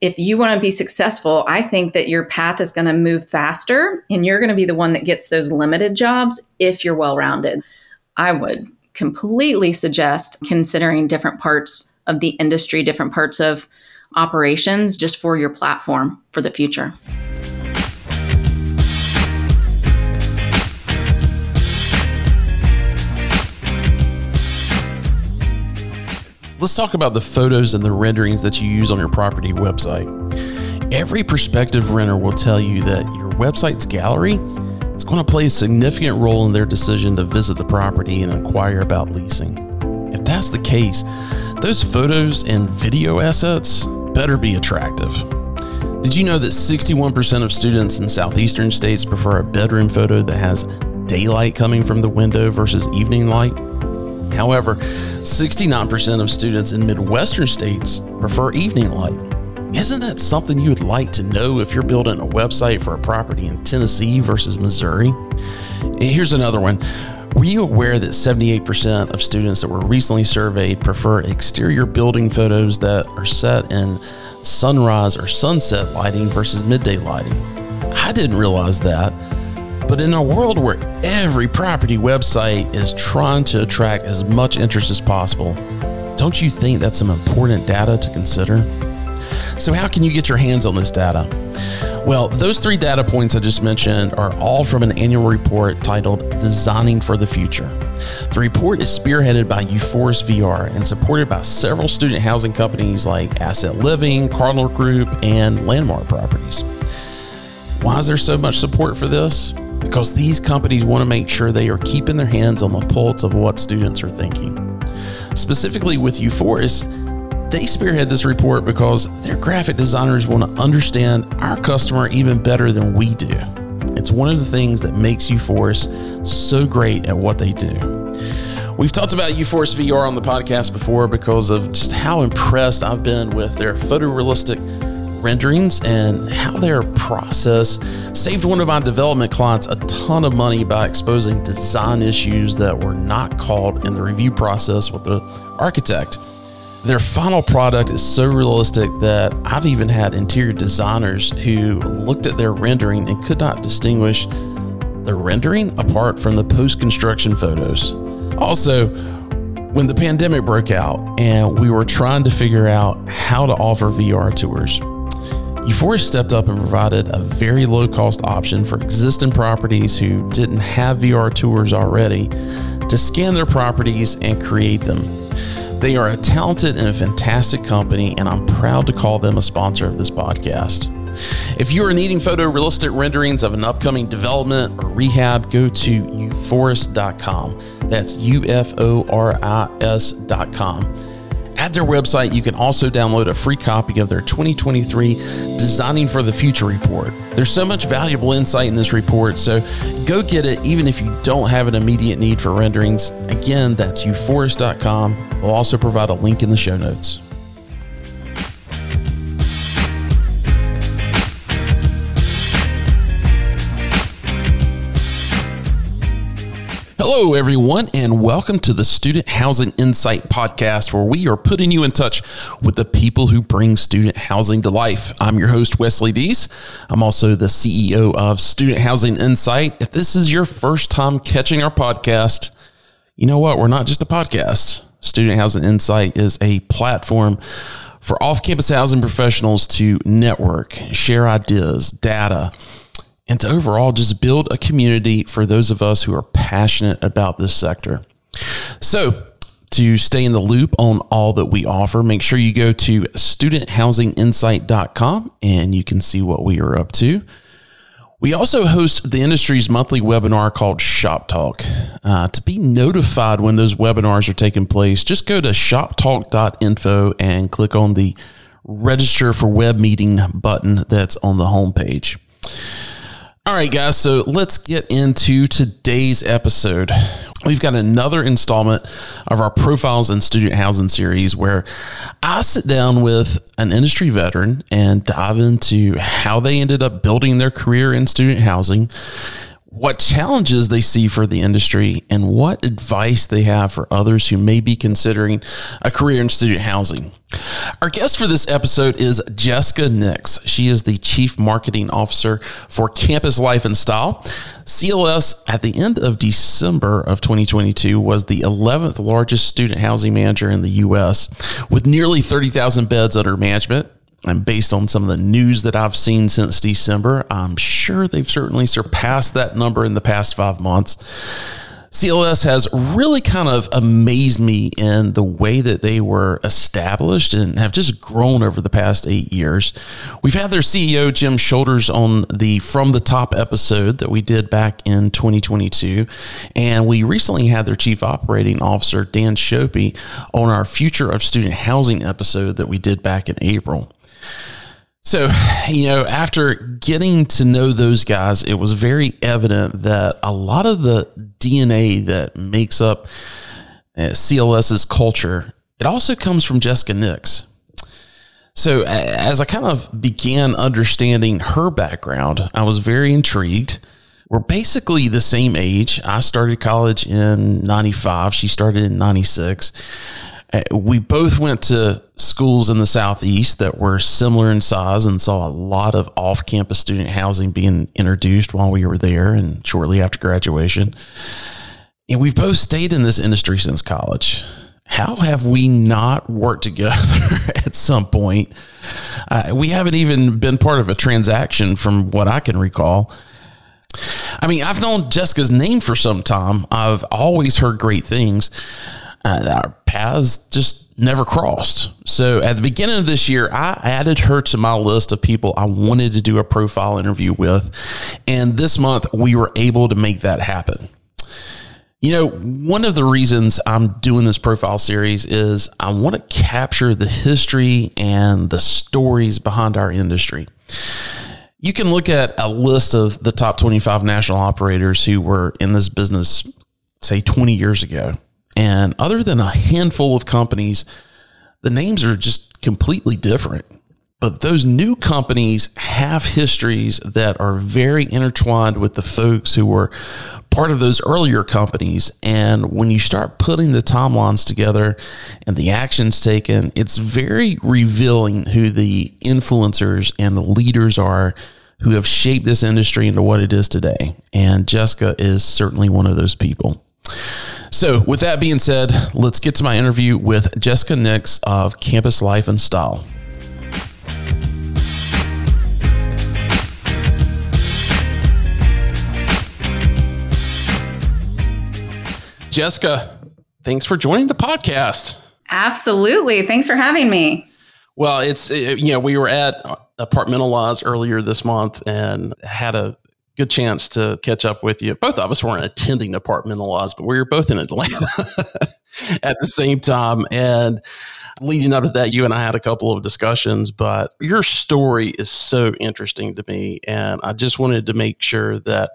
if you want to be successful, I think that your path is going to move faster and you're going to be the one that gets those limited jobs if you're well rounded. I would completely suggest considering different parts of the industry, different parts of operations just for your platform for the future. Let's talk about the photos and the renderings that you use on your property website. Every prospective renter will tell you that your website's gallery is going to play a significant role in their decision to visit the property and inquire about leasing. If that's the case, those photos and video assets better be attractive. Did you know that 61% of students in southeastern states prefer a bedroom photo that has daylight coming from the window versus evening light? However, 69% of students in Midwestern states prefer evening light. Isn't that something you would like to know if you're building a website for a property in Tennessee versus Missouri? Here's another one. Were you aware that 78% of students that were recently surveyed prefer exterior building photos that are set in sunrise or sunset lighting versus midday lighting? I didn't realize that. But in a world where every property website is trying to attract as much interest as possible, don't you think that's some important data to consider? So, how can you get your hands on this data? Well, those three data points I just mentioned are all from an annual report titled Designing for the Future. The report is spearheaded by Uforis VR and supported by several student housing companies like Asset Living, Cardinal Group, and Landmark Properties. Why is there so much support for this? Because these companies want to make sure they are keeping their hands on the pulse of what students are thinking. Specifically with Uforis, they spearhead this report because their graphic designers want to understand our customer even better than we do. It's one of the things that makes Uforis so great at what they do. We've talked about Uforis VR on the podcast before because of just how impressed I've been with their photorealistic renderings and how their process saved one of my development clients a ton of money by exposing design issues that were not called in the review process with the architect. Their final product is so realistic that I've even had interior designers who looked at their rendering and could not distinguish the rendering apart from the post construction photos. Also, when the pandemic broke out and we were trying to figure out how to offer VR tours, Uforis stepped up and provided a very low cost option for existing properties who didn't have VR tours already to scan their properties and create them. They are a talented and a fantastic company, and I'm proud to call them a sponsor of this podcast. If you are needing photorealistic renderings of an upcoming development or rehab, go to uforis.com. That's U F O R I S.com. At their website, you can also download a free copy of their 2023 Designing for the Future report. There's so much valuable insight in this report, so go get it even if you don't have an immediate need for renderings. Again, that's uforis.com. We'll also provide a link in the show notes. Hello, everyone, and welcome to the Student Housing Insight Podcast, where we are putting you in touch with the people who bring student housing to life. I'm your host, Wesley Dees. I'm also the CEO of Student Housing Insight. If this is your first time catching our podcast, you know what? We're not just a podcast. Student Housing Insight is a platform for off campus housing professionals to network, share ideas, data, and to overall just build a community for those of us who are passionate about this sector. So, to stay in the loop on all that we offer, make sure you go to studenthousinginsight.com and you can see what we are up to. We also host the industry's monthly webinar called Shop Talk. Uh, to be notified when those webinars are taking place, just go to shoptalk.info and click on the register for web meeting button that's on the homepage. All right, guys, so let's get into today's episode. We've got another installment of our Profiles in Student Housing series where I sit down with an industry veteran and dive into how they ended up building their career in student housing, what challenges they see for the industry, and what advice they have for others who may be considering a career in student housing. Our guest for this episode is Jessica Nix. She is the Chief Marketing Officer for Campus Life and Style. CLS at the end of December of 2022 was the 11th largest student housing manager in the U.S. with nearly 30,000 beds under management and based on some of the news that I've seen since December, I'm sure they've certainly surpassed that number in the past five months. CLS has really kind of amazed me in the way that they were established and have just grown over the past eight years. We've had their CEO, Jim Shoulders, on the From the Top episode that we did back in 2022. And we recently had their Chief Operating Officer, Dan Shopey, on our Future of Student Housing episode that we did back in April. So, you know, after getting to know those guys, it was very evident that a lot of the DNA that makes up uh, CLS's culture, it also comes from Jessica Nix. So, as I kind of began understanding her background, I was very intrigued. We're basically the same age. I started college in 95, she started in 96. Uh, we both went to schools in the southeast that were similar in size and saw a lot of off-campus student housing being introduced while we were there and shortly after graduation. And we've both stayed in this industry since college. How have we not worked together at some point? Uh, we haven't even been part of a transaction from what I can recall. I mean, I've known Jessica's name for some time. I've always heard great things uh, our paths just never crossed. So at the beginning of this year, I added her to my list of people I wanted to do a profile interview with. And this month, we were able to make that happen. You know, one of the reasons I'm doing this profile series is I want to capture the history and the stories behind our industry. You can look at a list of the top 25 national operators who were in this business, say 20 years ago. And other than a handful of companies, the names are just completely different. But those new companies have histories that are very intertwined with the folks who were part of those earlier companies. And when you start putting the timelines together and the actions taken, it's very revealing who the influencers and the leaders are who have shaped this industry into what it is today. And Jessica is certainly one of those people. So, with that being said, let's get to my interview with Jessica Nix of Campus Life and Style. Jessica, thanks for joining the podcast. Absolutely. Thanks for having me. Well, it's, you know, we were at Apartmentalize earlier this month and had a good chance to catch up with you. Both of us weren't attending Apartmentalize, but we were both in Atlanta at the same time. And leading up to that, you and I had a couple of discussions, but your story is so interesting to me. And I just wanted to make sure that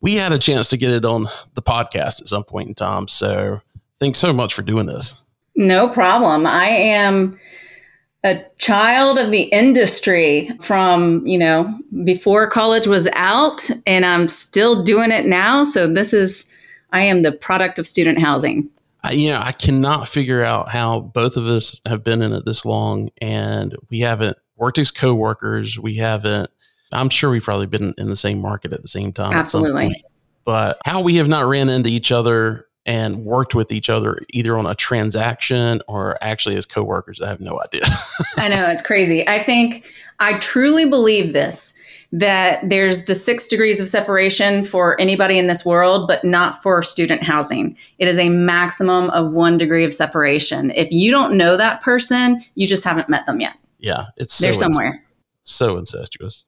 we had a chance to get it on the podcast at some point in time. So thanks so much for doing this. No problem. I am a child of the industry from, you know, before college was out and I'm still doing it now. So this is, I am the product of student housing. I, you know, I cannot figure out how both of us have been in it this long and we haven't worked as coworkers. We haven't, I'm sure we've probably been in the same market at the same time. Absolutely. But how we have not ran into each other and worked with each other either on a transaction or actually as coworkers. I have no idea. I know it's crazy. I think I truly believe this that there's the six degrees of separation for anybody in this world, but not for student housing. It is a maximum of one degree of separation. If you don't know that person, you just haven't met them yet. Yeah, it's so they're somewhere. so incestuous.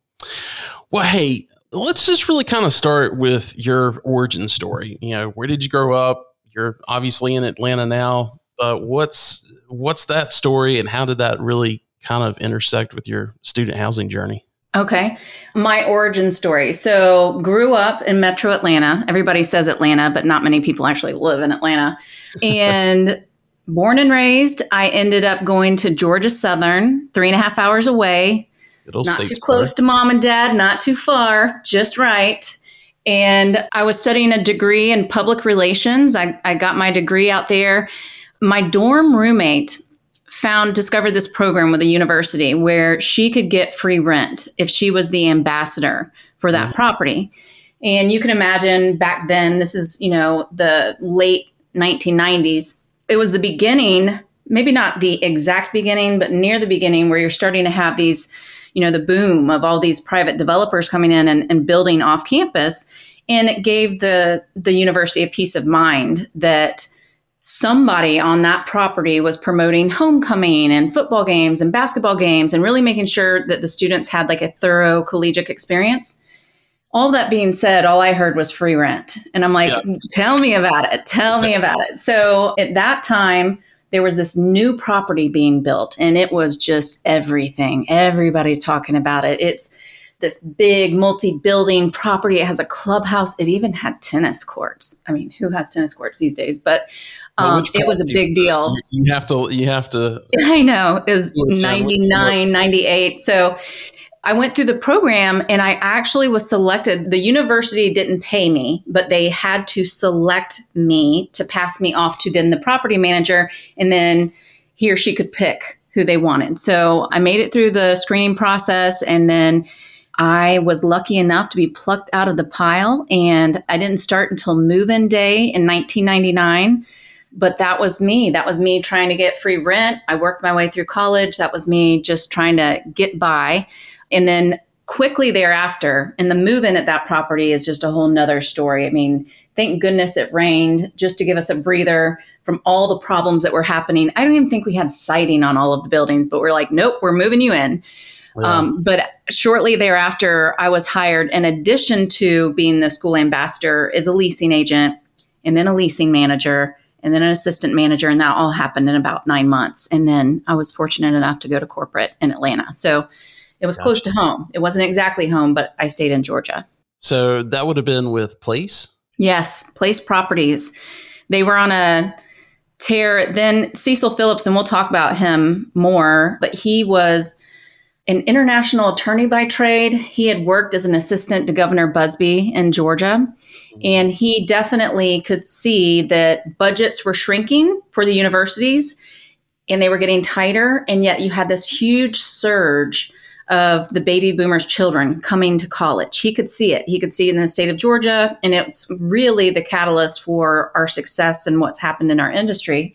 Well, hey, let's just really kind of start with your origin story. You know, where did you grow up? You're obviously in Atlanta now, but what's what's that story and how did that really kind of intersect with your student housing journey? Okay. My origin story. So, grew up in metro Atlanta. Everybody says Atlanta, but not many people actually live in Atlanta. And born and raised, I ended up going to Georgia Southern, three and a half hours away. Not too close to mom and dad, not too far, just right And I was studying a degree in public relations. I, I got my degree out there. My dorm roommate found discovered this program with a university where she could get free rent if she was the ambassador for that mm-hmm. property. And you can imagine back then, this is, you know, the late 1990s. It was the beginning, maybe not the exact beginning, but near the beginning where you're starting to have these, you know, the boom of all these private developers coming in and, and building off campus. And it gave the the university a peace of mind that somebody on that property was promoting homecoming and football games and basketball games and really making sure that the students had like a thorough collegiate experience. All that being said, all I heard was free rent. And I'm like, yeah. tell me about it. Tell me about it. So at that time, there was this new property being built and it was just everything. Everybody's talking about it. It's this big multi-building property. It has a clubhouse. It even had tennis courts. I mean, who has tennis courts these days? But um, it was a big deal. You have to, you have to. I know is 99, 98. So I went through the program and I actually was selected. The university didn't pay me, but they had to select me to pass me off to then the property manager. And then he or she could pick who they wanted. So I made it through the screening process and then I was lucky enough to be plucked out of the pile. And I didn't start until move in day in 1999 but that was me. That was me trying to get free rent. I worked my way through college. That was me just trying to get by. And then quickly thereafter, and the move in at that property is just a whole nother story. I mean, thank goodness it rained just to give us a breather from all the problems that were happening. I don't even think we had siding on all of the buildings, but we're like, nope, we're moving you in. Um, but shortly thereafter, I was hired in addition to being the school ambassador is a leasing agent and then a leasing manager and then an assistant manager. And that all happened in about nine months. And then I was fortunate enough to go to corporate in Atlanta. So it was gotcha. close to home. It wasn't exactly home, but I stayed in Georgia. So that would have been with Place? Yes, Place Properties. They were on a tear. Then Cecil Phillips, and we'll talk about him more, but he was an international attorney by trade. He had worked as an assistant to Governor Busbee in Georgia. Mm-hmm. And he definitely could see that budgets were shrinking for the universities and they were getting tighter. And yet you had this huge surge of the baby boomers' children coming to college. He could see it. He could see it in the state of Georgia. And it's really the catalyst for our success and what's happened in our industry.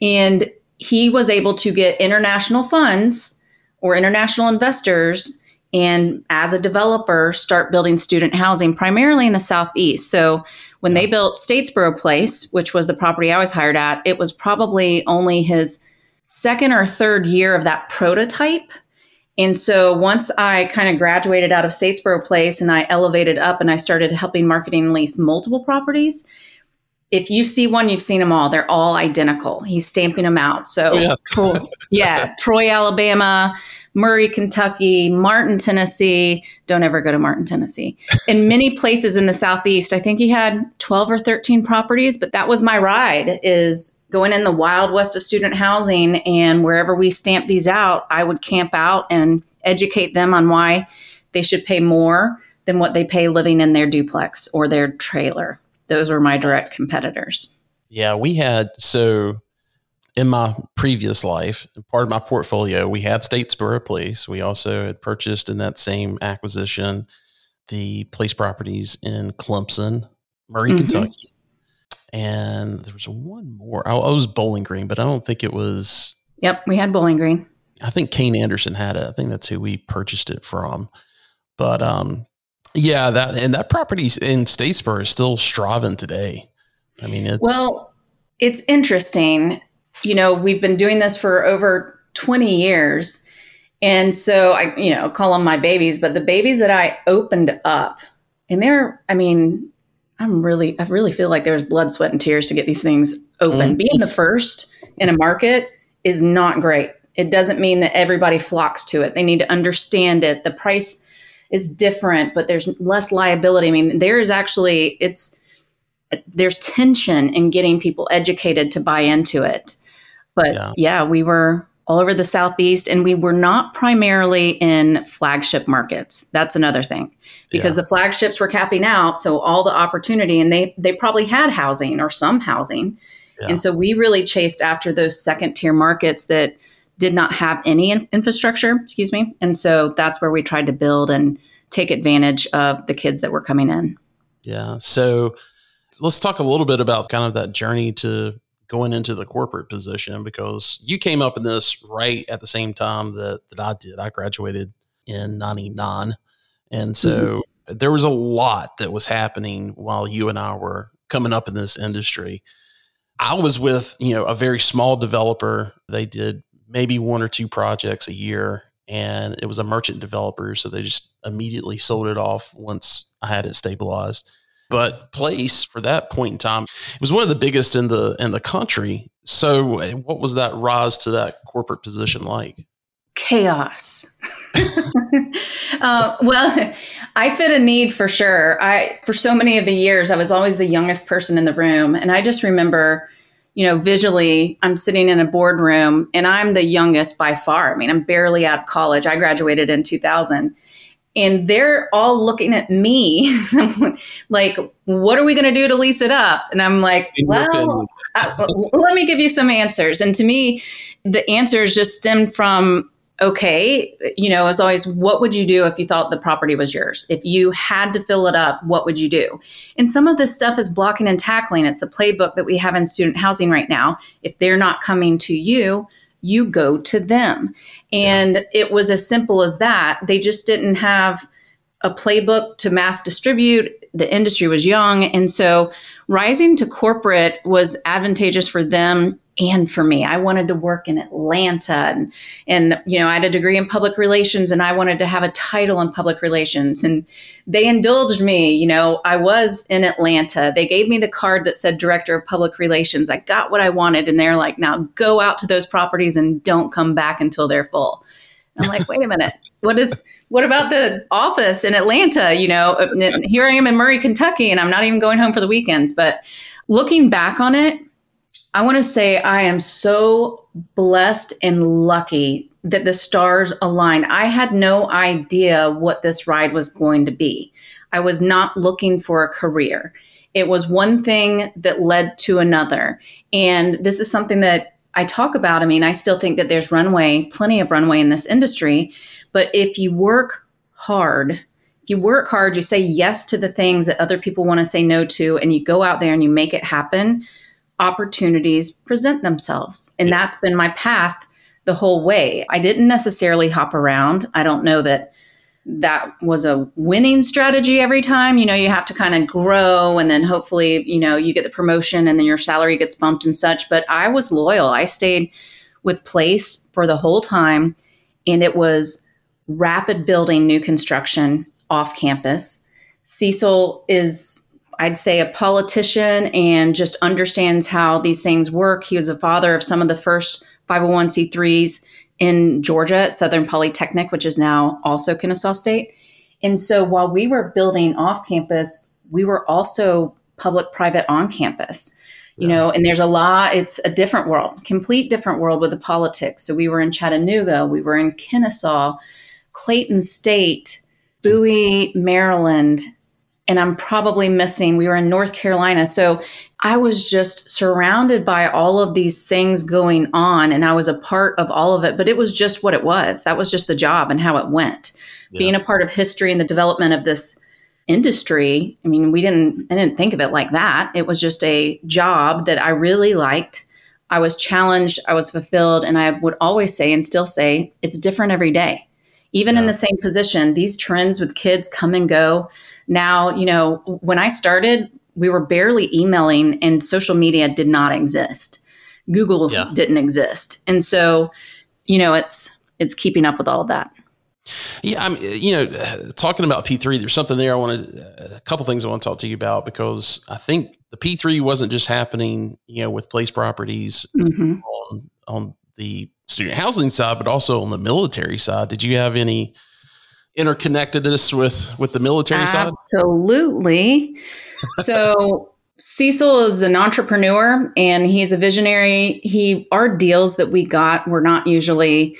And he was able to get international funds or international investors and as a developer start building student housing primarily in the southeast so when they built statesboro place which was the property i was hired at it was probably only his second or third year of that prototype and so once i kind of graduated out of statesboro place and i elevated up and i started helping marketing lease multiple properties if you see one, you've seen them all. They're all identical. He's stamping them out. So, oh, yeah. Troy, yeah, Troy, Alabama, Murray, Kentucky, Martin, Tennessee. Don't ever go to Martin, Tennessee. In many places in the Southeast, I think he had 12 or 13 properties, but that was my ride is going in the wild west of student housing. And wherever we stamp these out, I would camp out and educate them on why they should pay more than what they pay living in their duplex or their trailer. Those were my direct competitors. Yeah, we had so in my previous life, part of my portfolio, we had Statesboro Place. We also had purchased in that same acquisition the place properties in Clemson, Murray, mm-hmm. Kentucky. And there was one more. I, I was Bowling Green, but I don't think it was. Yep, we had Bowling Green. I think Kane Anderson had it. I think that's who we purchased it from. But um, yeah, that and that property in Statesboro is still striving today. I mean, it's well, it's interesting you know, we've been doing this for over 20 years. And so I, you know, call them my babies, but the babies that I opened up, and they're, I mean, I'm really, I really feel like there's blood, sweat, and tears to get these things open. Mm-hmm. Being the first in a market is not great. It doesn't mean that everybody flocks to it. They need to understand it. The price is different, but there's less liability. I mean, there is actually, it's, there's tension in getting people educated to buy into it. But yeah. yeah, we were all over the Southeast. And we were not primarily in flagship markets. That's another thing because yeah. the flagships were capping out. So all the opportunity, and they, they probably had housing or some housing. Yeah. And so we really chased after those second tier markets that did not have any in- infrastructure, excuse me. And so that's where we tried to build and take advantage of the kids that were coming in. Yeah. So let's talk a little bit about kind of that journey to going into the corporate position because you came up in this right at the same time that, that I did. I graduated in 99. And so mm-hmm. there was a lot that was happening while you and I were coming up in this industry. I was with, you know, a very small developer. They did maybe one or two projects a year and it was a merchant developer so they just immediately sold it off once I had it stabilized. But place for that point in time, it was one of the biggest in the in the country. So, what was that rise to that corporate position like? Chaos. uh, well, I fit a need for sure. I for so many of the years, I was always the youngest person in the room, and I just remember you know, visually, I'm sitting in a boardroom and I'm the youngest by far. I mean, I'm barely out of college. I graduated in 2000 and they're all looking at me. Like what are we going to do to lease it up? And i'm like well uh, let me give you some answers. And to me the answers just stemmed from okay you know as always what would you do if you thought the property was yours? If you had to fill it up what would you do? And some of this stuff is blocking and tackling. It's the playbook that we have in student housing right now. If they're not coming to you you go to them. And yeah. it was as simple as that. They just didn't have a playbook to mass distribute. The industry was young. And so rising to corporate was advantageous for them and for me. I wanted to work in Atlanta and, and, you know, I had a degree in public relations and I wanted to have a title in public relations. And they indulged me, you know, I was in Atlanta. They gave me the card that said director of public relations. I got what I wanted. And they're like, now go out to those properties and don't come back until they're full. I'm like, wait a minute. What is, what about the office in Atlanta? You know, uh, here I am in Murray, Kentucky, and I'm not even going home for the weekends. But looking back on it, I want to say I am so blessed and lucky that the stars aligned. I had no idea what this ride was going to be. I was not looking for a career. It was one thing that led to another. And this is something that I talk about. I mean, I still think that there's runway, plenty of runway in this industry. But if you work hard, if you work hard, you say yes to the things that other people want to say no to, and you go out there and you make it happen, opportunities present themselves. And that's been my path the whole way. I didn't necessarily hop around. I don't know that that was a winning strategy every time. You know, you have to kind of grow and then hopefully, you know, you get the promotion and then your salary gets bumped and such. But I was loyal. I stayed with Place for the whole time. And it was rapid building new construction off campus. Cecil is I'd say, a politician and just understands how these things work. He was a father of some of the first 501c3s in Georgia at Southern Polytechnic, which is now also Kennesaw State. And so while we were building off campus, we were also public private on campus. You yeah. know, and there's a lot, it's a different world, complete different world with the politics. So we were in Chattanooga, we were in Kennesaw, Clayton State, Bowie, Maryland, and I'm probably missing. We were in North Carolina. So I was just surrounded by all of these things going on, and I was a part of all of it, but it was just what it was. That was just the job and how it went. Yeah. Being a part of history and the development of this industry, I mean, we didn't, I didn't think of it like that. It was just a job that I really liked. I was challenged, I was fulfilled, and I would always say and still say it's different every day. Even yeah. in the same position, these trends with kids come and go now, you know, when I started, we were barely emailing and social media did not exist. Google yeah. didn't exist. And so, you know, it's it's keeping up with all of that. Yeah, I'm. You know, talking about P three. There's something there. I want to a couple things I want to talk to you about because I think the P three wasn't just happening, you know, with place properties mm-hmm. on on the student housing side, but also on the military side. Did you have any interconnectedness with with the military Absolutely. side? Absolutely. So Cecil is an entrepreneur and he's a visionary. He our deals that we got were not usually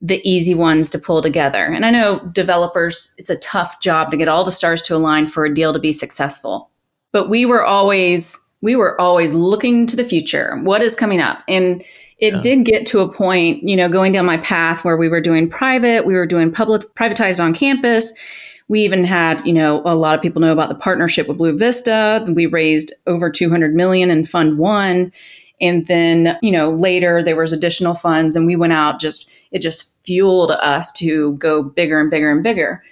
the easy ones to pull together. And I know developers, it's a tough job to get all the stars to align for a deal to be successful. But we were always we were always looking to the future. What is coming up? And it yeah. did get to a point, you know, going down my path where we were doing private, we were doing public privatized on campus we even had, you know, a lot of people know about the partnership with Blue Vista. We raised over 200 million in Fund One. And then, you know, later there was additional funds and we went out just, it just fueled us to go bigger and bigger and bigger.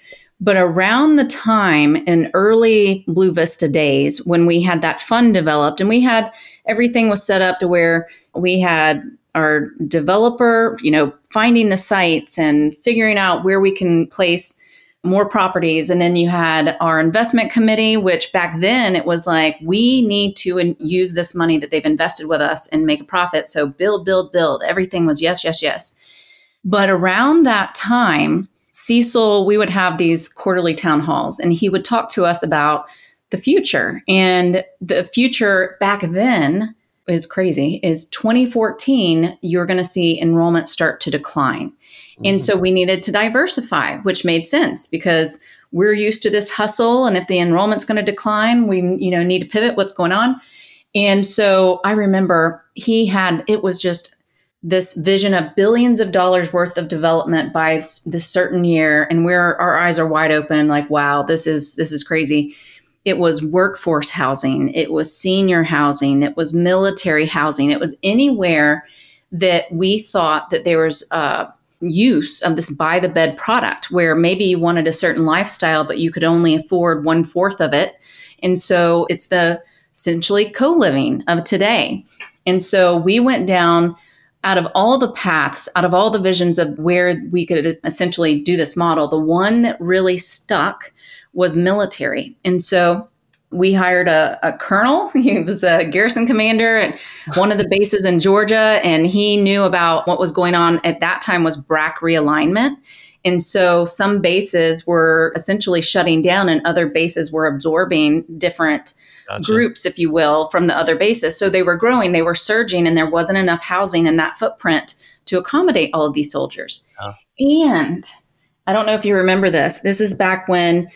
But around the time in early Blue Vista days, when we had that fund developed and we had everything was set up to where we had our developer, you know, finding the sites and figuring out where we can place more properties. And then you had our investment committee, which back then it was like, we need to in- use this money that they've invested with us and make a profit. So build, build, build. Everything was yes, yes, yes. But around that time, Cecil, we would have these quarterly town halls and he would talk to us about the future. And the future back then is crazy is 2014, you're going to see enrollment start to decline. And so mm. we needed to diversify, which made sense because we're used to this hustle. And if the enrollment's going to decline, we, you know, need to pivot what's going on. And so I remember he had, it was just this vision of billions of dollars worth of development by this certain year. And we're, our eyes are wide open, like, wow, this is, this is crazy. It was workforce housing. It was senior housing. It was military housing. It was anywhere that we thought that there was, uh, use of this buy the bed product where maybe you wanted a certain lifestyle, but you could only afford one fourth of it. And so it's the essentially co living of today. And so we went down out of all the paths, out of all the visions of where we could essentially do this model, the one that really stuck was military. And so we hired a, a, colonel. He was a garrison commander at one of the bases in Georgia, and he knew about what was going on at that time was BRAC realignment. And so some bases were essentially shutting down, and other bases were absorbing different gotcha. groups, if you will, from the other bases. So they were growing, they were surging, and there wasn't enough housing in that footprint to accommodate all of these soldiers. And I don't know if you remember this. This is back when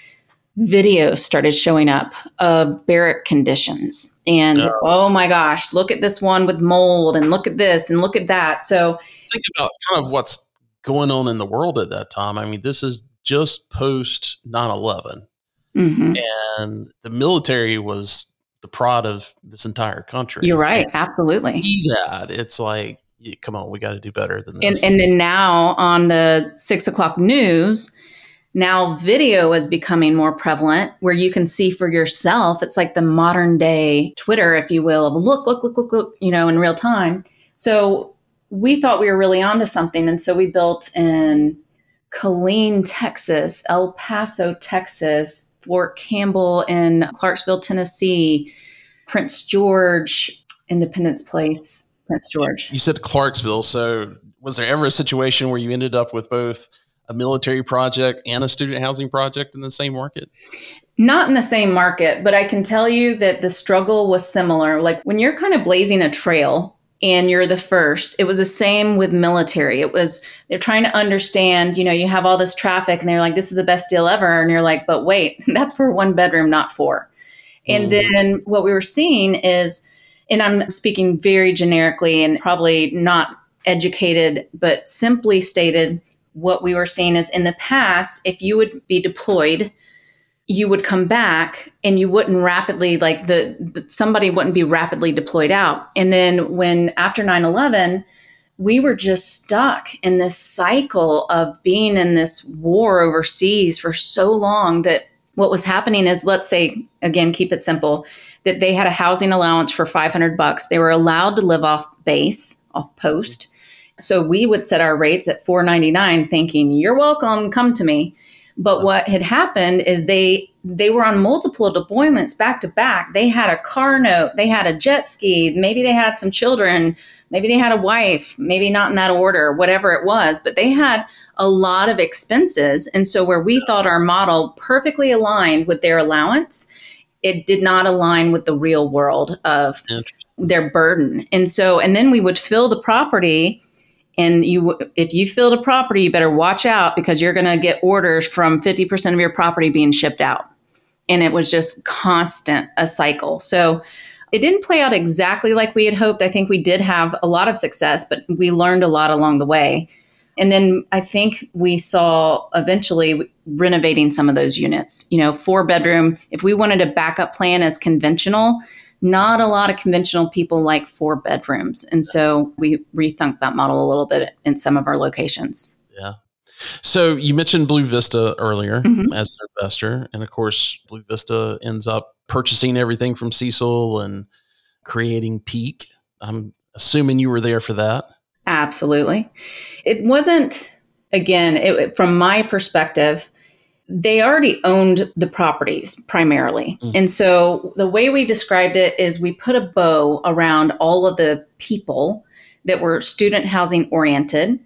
videos started showing up of barrack conditions. And oh. oh. my gosh, look at this one with mold and look at this and look at that. So think about kind of what's going on in the world at that time. I mean, this is just post 9 11. Mm-hmm. And the military was the prod of this entire country. You're right. And absolutely. that. It's like, come on, we got to do better than this. And, and then now on the six o'clock news, now video is becoming more prevalent where you can see for yourself. It's like the modern day Twitter, if you will, of look, look, look, look, look, you know, in real time. So we thought we were really onto something. And so we built in Killeen, Texas, El Paso, Texas, Fort Campbell in Clarksville, Tennessee, Prince George, Independence Place, Prince George. You said Clarksville. So was there ever a situation where you ended up with both a military project and a student housing project in the same market? Not in the same market, but I can tell you that the struggle was similar. Like when you're kind of blazing a trail and you're the first, it was the same with military. It was, they're trying to understand, you know, you have all this traffic and they're like, this is the best deal ever. And you're like, but wait, that's for one bedroom, not four. And mm. then what we were seeing is, and I'm speaking very generically and probably not educated, but simply stated, what we were seeing is in the past, if you would be deployed, you would come back and you wouldn't rapidly like the, the, somebody wouldn't be rapidly deployed out. And then when after 9-11 we were just stuck in this cycle of being in this war overseas for so long that what was happening is let's say again keep it simple that they had a housing allowance for 500 bucks. They were allowed to live off base off post so we would set our rates at 499 thinking, "You're welcome, come to me." But what had happened is they they were on multiple deployments back to back. They had a car note, they had a jet ski, maybe they had some children, maybe they had a wife, maybe not in that order, whatever it was, but they had a lot of expenses. And so where we thought our model perfectly aligned with their allowance, it did not align with the real world of their burden. And so, and then we would fill the property. And you, if you filled a property, you better watch out because you're going to get orders from 50% of your property being shipped out. And it was just constant, a cycle. So it didn't play out exactly like we had hoped. I think we did have a lot of success, but we learned a lot along the way. And then I think we saw eventually renovating some of those units. You know, four bedroom, if we wanted a backup plan as conventional, not a lot of conventional people like four bedrooms. And so we rethunk that model a little bit in some of our locations. Yeah. So you mentioned Blue Vista earlier mm-hmm. as an investor. And of course, Blue Vista ends up purchasing everything from Cecil and creating Peak. I'm assuming you were there for that. Absolutely. It wasn't, again, it, from my perspective, they already owned the properties primarily. Mm. And so the way we described it is we put a bow around all of the people that were student housing oriented.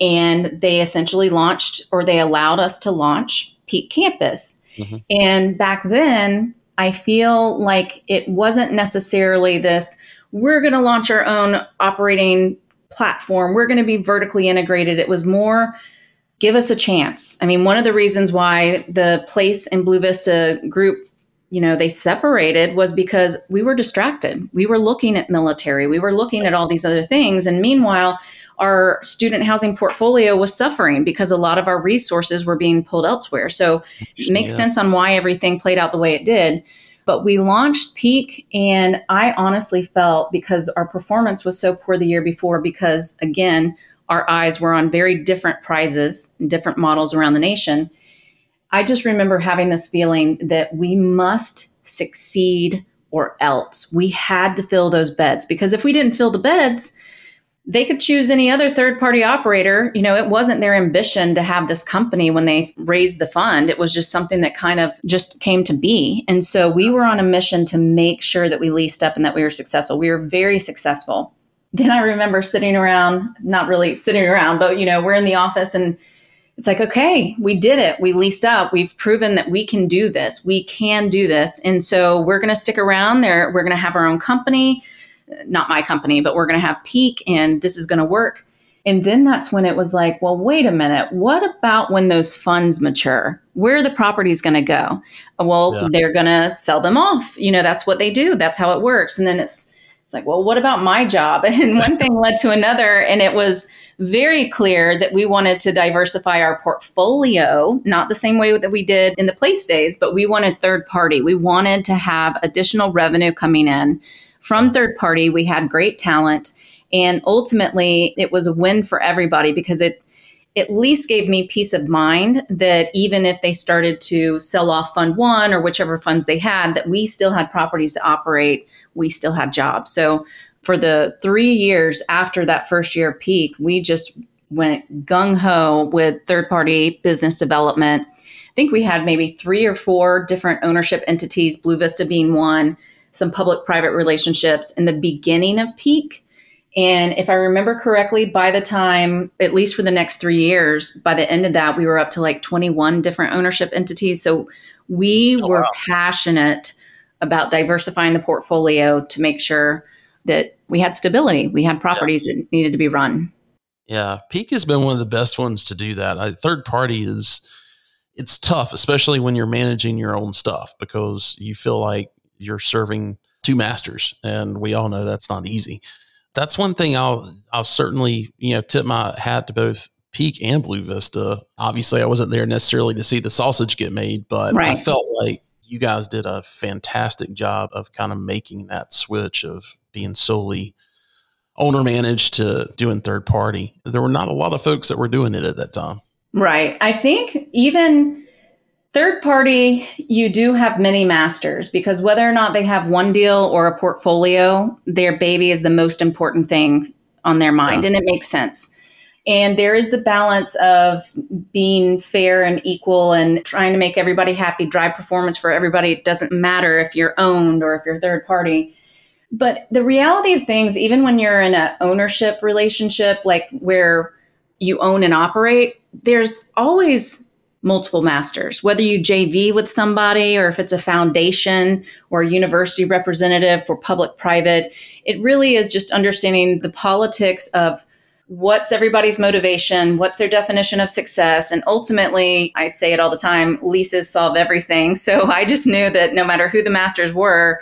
And they essentially launched or they allowed us to launch Peak Campus. Mm-hmm. And back then, I feel like it wasn't necessarily this, we're going to launch our own operating platform. We're going to be vertically integrated. It was more give us a chance. I mean, one of the reasons why the place in Blue Vista group, you know, they separated was because we were distracted. We were looking at military, we were looking at all these other things. And meanwhile, our student housing portfolio was suffering because a lot of our resources were being pulled elsewhere. So it makes yeah. sense on why everything played out the way it did. But we launched Peak, and I honestly felt because our performance was so poor the year before, because again, our eyes were on very different prizes and different models around the nation. I just remember having this feeling that we must succeed or else. We had to fill those beds because if we didn't fill the beds, they could choose any other third party operator. You know, it wasn't their ambition to have this company when they raised the fund. It was just something that kind of just came to be. And so we were on a mission to make sure that we leased up and that we were successful. We were very successful. Then I remember sitting around, not really sitting around, but you know, we're in the office and it's like, okay, we did it. We leased up. We've proven that we can do this. We can do this. And so we're going to stick around there. We're going to have our own company not my company, but we're going to have peak and this is going to work. And then that's when it was like, well, wait a minute. What about when those funds mature? Where are the properties going to go? Well, yeah. they're going to sell them off. You know, that's what they do. That's how it works. And then it's, it's like, well, what about my job? And one thing led to another. And it was very clear that we wanted to diversify our portfolio, not the same way that we did in the place days, but we wanted third party. We wanted to have additional revenue coming in from third party. We had great talent. And ultimately, it was a win for everybody because it at least gave me peace of mind that even if they started to sell off fund one or whichever funds they had, that we still had properties to operate, we still had jobs. So for the three years after that first year peak, we just went gung ho with third party business development. I think we had maybe three or four different ownership entities, Blue Vista being one, some public private relationships in the beginning of peak. And if I remember correctly, by the time, at least for the next three years, by the end of that, we were up to like 21 different ownership entities. So we oh, were wow. passionate about diversifying the portfolio to make sure that we had stability. We had properties yeah. that needed to be run. Yeah. Peak has been one of the best ones to do that. I, third party is, it's tough, especially when you're managing your own stuff because you feel like you're serving two masters, and we all know that's not easy. That's one thing I'll I'll certainly you know tip my hat to both Peak and Blue Vista. Obviously, I wasn't there necessarily to see the sausage get made, but right. I felt like you guys did a fantastic job of kind of making that switch of being solely owner managed to doing third party. There were not a lot of folks that were doing it at that time. Right. I think even Third party, you do have many masters because whether or not they have one deal or a portfolio, their baby is the most important thing on their mind. Yeah. And it makes sense. And there is the balance of being fair and equal and trying to make everybody happy, drive performance for everybody. It doesn't matter if you're owned or if you're third party. But the reality of things, even when you're in an ownership relationship, like where you own and operate, there's always multiple masters, whether you JV with somebody or if it's a foundation or a university representative for public private. It really is just understanding the politics of what's everybody's motivation, what's their definition of success. And ultimately, I say it all the time leases solve everything. So I just knew that no matter who the masters were,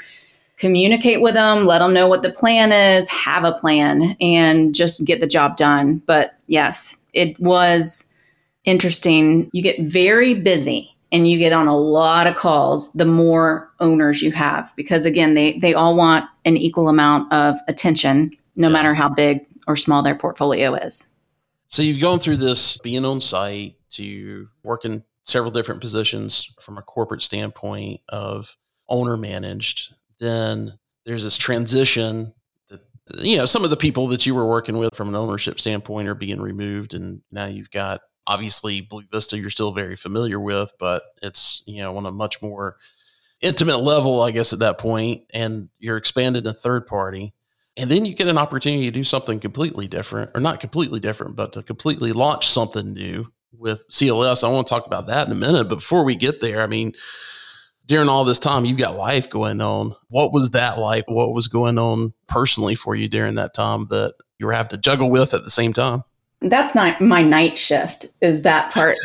communicate with them, let them know what the plan is, have a plan, and just get the job done. But yes, it was interesting. You get very busy and you get on a lot of calls the more owners you have because again they they all want an equal amount of attention no matter how big or small their portfolio is. So you've gone through this being on site to working several different positions from a corporate standpoint of owner managed. Then there's this transition that you know some of the people that you were working with from an ownership standpoint are being removed and now you've got obviously Blue Vista you're still very familiar with, but it's you know on a much more intimate level, I guess, at that point, and you're expanded to third party. And then you get an opportunity to do something completely different, or not completely different, but to completely launch something new with CLS. I want to talk about that in a minute. But before we get there, I mean, during all this time, you've got life going on. What was that like? What was going on personally for you during that time that you were having to juggle with at the same time? that's not my night shift is that part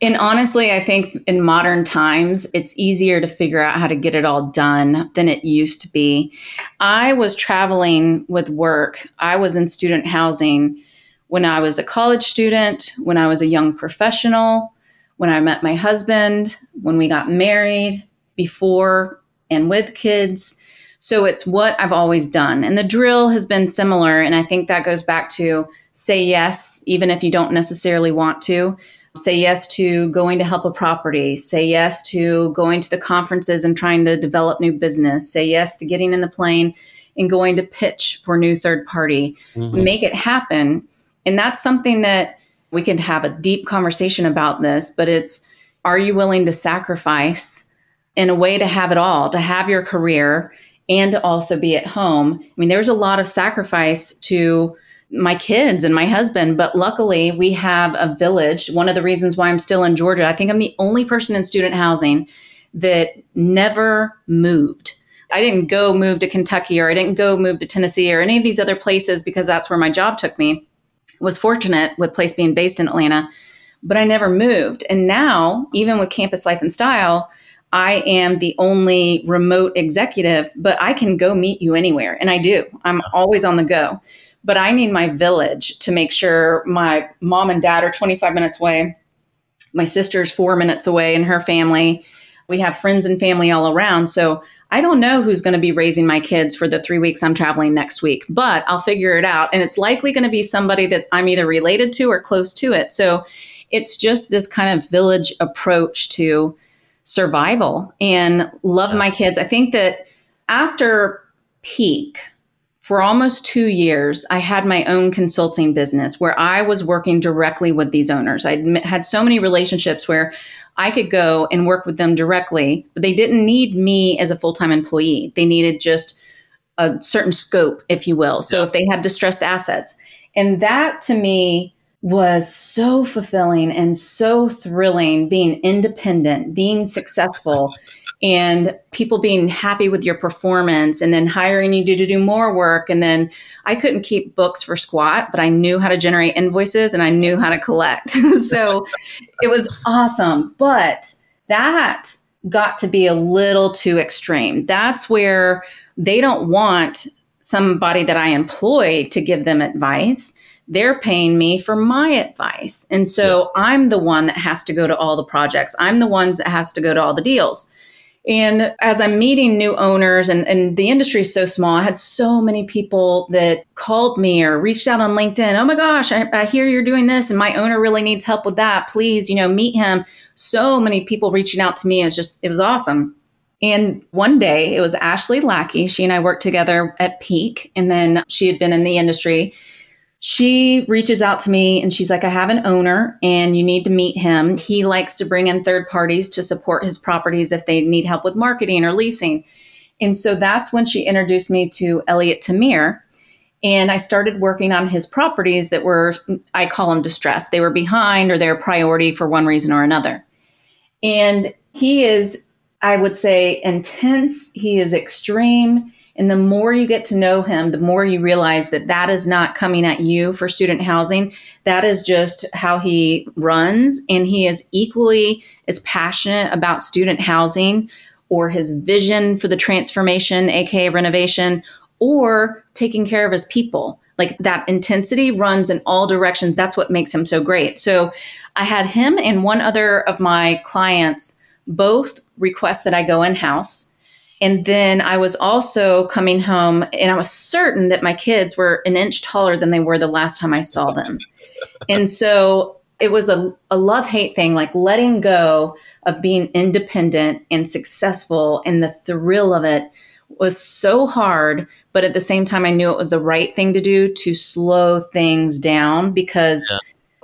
and honestly i think in modern times it's easier to figure out how to get it all done than it used to be i was traveling with work i was in student housing when i was a college student when i was a young professional when i met my husband when we got married before and with kids so it's what I've always done. And the drill has been similar. And I think that goes back to say yes, even if you don't necessarily want to. Say yes to going to help a property. Say yes to going to the conferences and trying to develop new business. Say yes to getting in the plane and going to pitch for new third party. Mm-hmm. Make it happen. And that's something that we can have a deep conversation about this, but it's are you willing to sacrifice in a way to have it all, to have your career and to also be at home. I mean, there's a lot of sacrifice to my kids and my husband, but luckily we have a village. One of the reasons why I'm still in Georgia, I think I'm the only person in student housing that never moved. I didn't go move to Kentucky or I didn't go move to Tennessee or any of these other places because that's where my job took me. Was fortunate with place being based in Atlanta, but I never moved. And now, even with campus life and style, I am the only remote executive, but I can go meet you anywhere. And I do. I'm always on the go. But I need my village to make sure my mom and dad are 25 minutes away. My sister's four minutes away and her family. We have friends and family all around. So I don't know who's going to be raising my kids for the three weeks I'm traveling next week, but I'll figure it out. And it's likely going to be somebody that I'm either related to or close to it. So it's just this kind of village approach to survival and love my kids. I think that after peak, for almost two years, I had my own consulting business where I was working directly with these owners. I had so many relationships where I could go and work with them directly, but they didn't need me as a full time employee. They needed just a certain scope, if you will. So if they had distressed assets. And that to me was so fulfilling and so thrilling being independent, being successful, and people being happy with your performance and then hiring you to do more work. And then I couldn't keep books for squat, but I knew how to generate invoices and I knew how to collect. so it was awesome. But that got to be a little too extreme. That's where they don't want somebody that I employ to give them advice they're paying me for my advice. And so yeah. I'm the one that has to go to all the projects. I'm the ones that has to go to all the deals. And as I'm meeting new owners and, and the industry is so small, I had so many people that called me or reached out on LinkedIn. Oh my gosh, I, I hear you're doing this and my owner really needs help with that. Please, you know, meet him. So many people reaching out to me. It was just, it was awesome. And one day it was Ashley Lackey. She and I worked together at Peak, and then she had been in the industry she reaches out to me and she's like, I have an owner and you need to meet him. He likes to bring in third parties to support his properties if they need help with marketing or leasing. And so that's when she introduced me to Elliot Tamir. And I started working on his properties that were, I call them distressed. They were behind or they're priority for one reason or another. And he is, I would say, intense. He is extreme. And the more you get to know him, the more you realize that that is not coming at you for student housing. That is just how he runs. And he is equally as passionate about student housing or his vision for the transformation, aka renovation, or taking care of his people. Like that intensity runs in all directions. That's what makes him so great. So I had him and one other of my clients both request that I go in house. And then I was also coming home and I was certain that my kids were an inch taller than they were the last time I saw them. and so it was a, a love hate thing, like letting go of being independent and successful and the thrill of it was so hard, but at the same time, I knew it was the right thing to do to slow things down because yeah.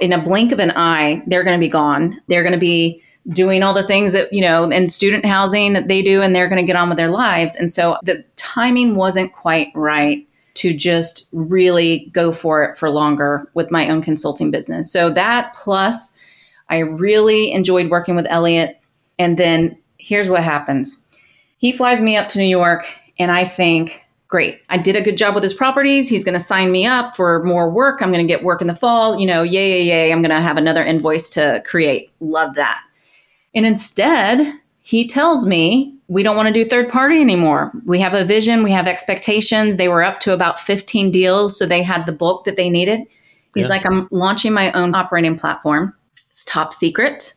in a blink of an eye, they're going to be gone. They're going to be doing all the things that, you know, in student housing that they do, and they're going to get on with their lives. And so the timing wasn't quite right to just really go for it for longer with my own consulting business. So that plus, I really enjoyed working with Elliot. And then here's what happens he flies me up to New York, and I think, great, I did a good job with his properties. He's going to sign me up for more work. I'm going to get work in the fall. You know, yay, yay, yay. I'm going to have another invoice to create. Love that. And instead, he tells me we don't want to do third party anymore. We have a vision, we have expectations. They were up to about 15 deals, so they had the bulk that they needed. He's yeah. like, I'm launching my own operating platform. It's top secret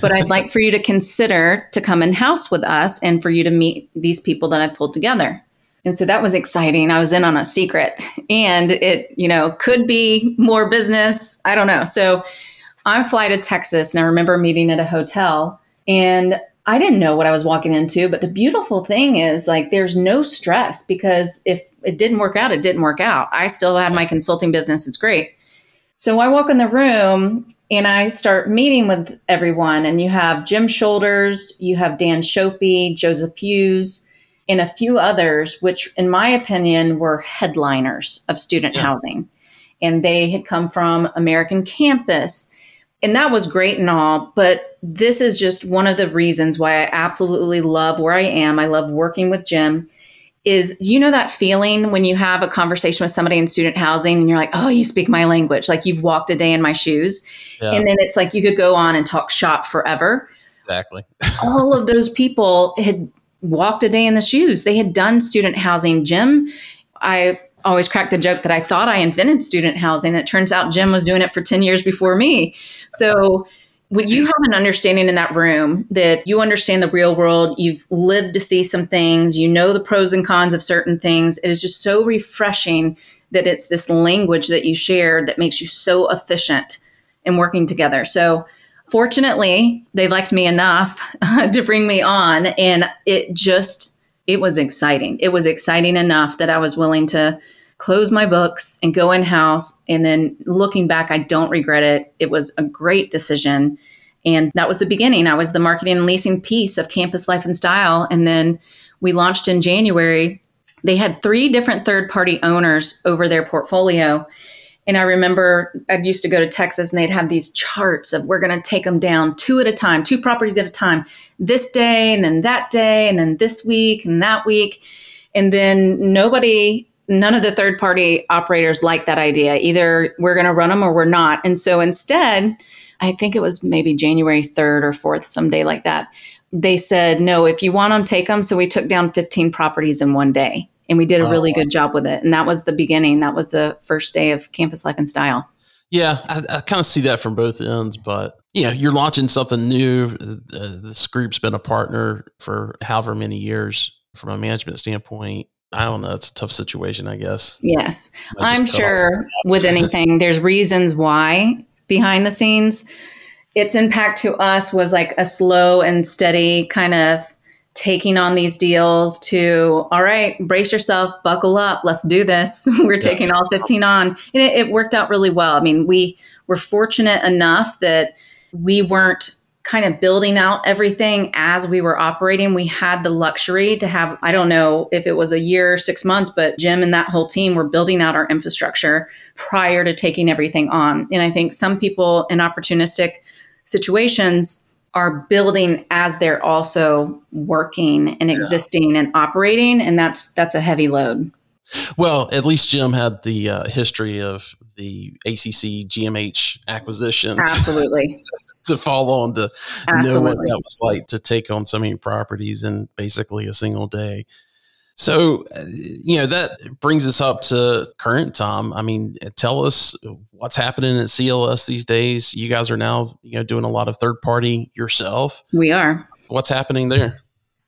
but I'd like for you to consider to come in house with us and for you to meet these people that I've pulled together. And so that was exciting. I was in on a secret and it, you know, could be more business. I don't know. So I fly to Texas and I remember meeting at a hotel and I didn't know what I was walking into. But the beautiful thing is like there's no stress because if it didn't work out, it didn't work out. I still had my consulting business. It's great. So I walk in the room and I start meeting with everyone. And you have Jim Shoulders, you have Dan Shopey, Joseph Hughes, and a few others, which, in my opinion, were headliners of student yeah. housing. And they had come from American Campus. And that was great and all. But this is just one of the reasons why I absolutely love where I am. I love working with Jim is you know that feeling when you have a conversation with somebody in student housing and you're like, oh, you speak my language, like you've walked a day in my shoes. Yeah. And then it's like you could go on and talk shop forever. Exactly. All of those people had walked a day in the shoes. They had done student housing. Jim, I always crack the joke that I thought I invented student housing. It turns out Jim was doing it for 10 years before me. So when you have an understanding in that room that you understand the real world, you've lived to see some things, you know the pros and cons of certain things, it is just so refreshing that it's this language that you share that makes you so efficient in working together. So, fortunately, they liked me enough to bring me on, and it just it was exciting. It was exciting enough that I was willing to close my books and go in house. And then looking back, I don't regret it. It was a great decision. And that was the beginning. I was the marketing and leasing piece of Campus Life and Style. And then we launched in January. They had three different third party owners over their portfolio. And I remember I used to go to Texas and they'd have these charts of we're going to take them down two at a time, two properties at a time, this day and then that day and then this week and that week. And then nobody none of the third party operators like that idea. Either we're going to run them or we're not. And so instead, I think it was maybe January 3rd or 4th, someday like that. They said, no, if you want them, take them. So we took down 15 properties in one day and we did a really oh. good job with it. And that was the beginning. That was the first day of Campus Life and Style. Yeah, I, I kind of see that from both ends, but you know, you're launching something new. Uh, this group's been a partner for however many years from a management standpoint I don't know. It's a tough situation, I guess. Yes. I'm sure with anything, there's reasons why behind the scenes. Its impact to us was like a slow and steady kind of taking on these deals to, all right, brace yourself, buckle up, let's do this. We're taking all 15 on. And it, it worked out really well. I mean, we were fortunate enough that we weren't kind of building out everything as we were operating. We had the luxury to have, I don't know if it was a year, six months, but Jim and that whole team were building out our infrastructure prior to taking everything on. And I think some people in opportunistic situations are building as they're also working and existing yeah. and operating and that's that's a heavy load well at least jim had the uh, history of the acc gmh acquisition absolutely to fall on to Absolutely. know what that was like to take on so many properties in basically a single day. So, uh, you know, that brings us up to current time. I mean, tell us what's happening at CLS these days. You guys are now, you know, doing a lot of third party yourself. We are. What's happening there?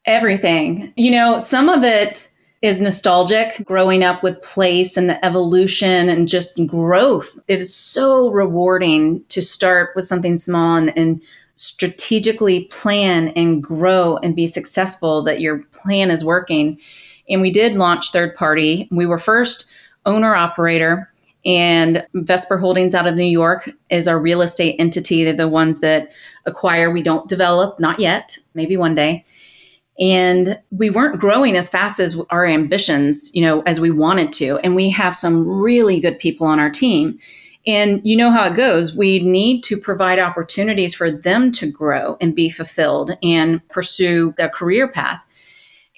Everything. You know, some of it is nostalgic, growing up with place and the evolution and just growth. It is so rewarding to start with something small and, and strategically plan and grow and be successful that your plan is working. And we did launch third party. We were first owner operator and Vesper Holdings out of New York is our real estate entity. They're the ones that acquire. We don't develop, not yet, maybe one day. And we weren't growing as fast as our ambitions, you know, as we wanted to. And we have some really good people on our team. And you know how it goes. We need to provide opportunities for them to grow and be fulfilled and pursue their career path.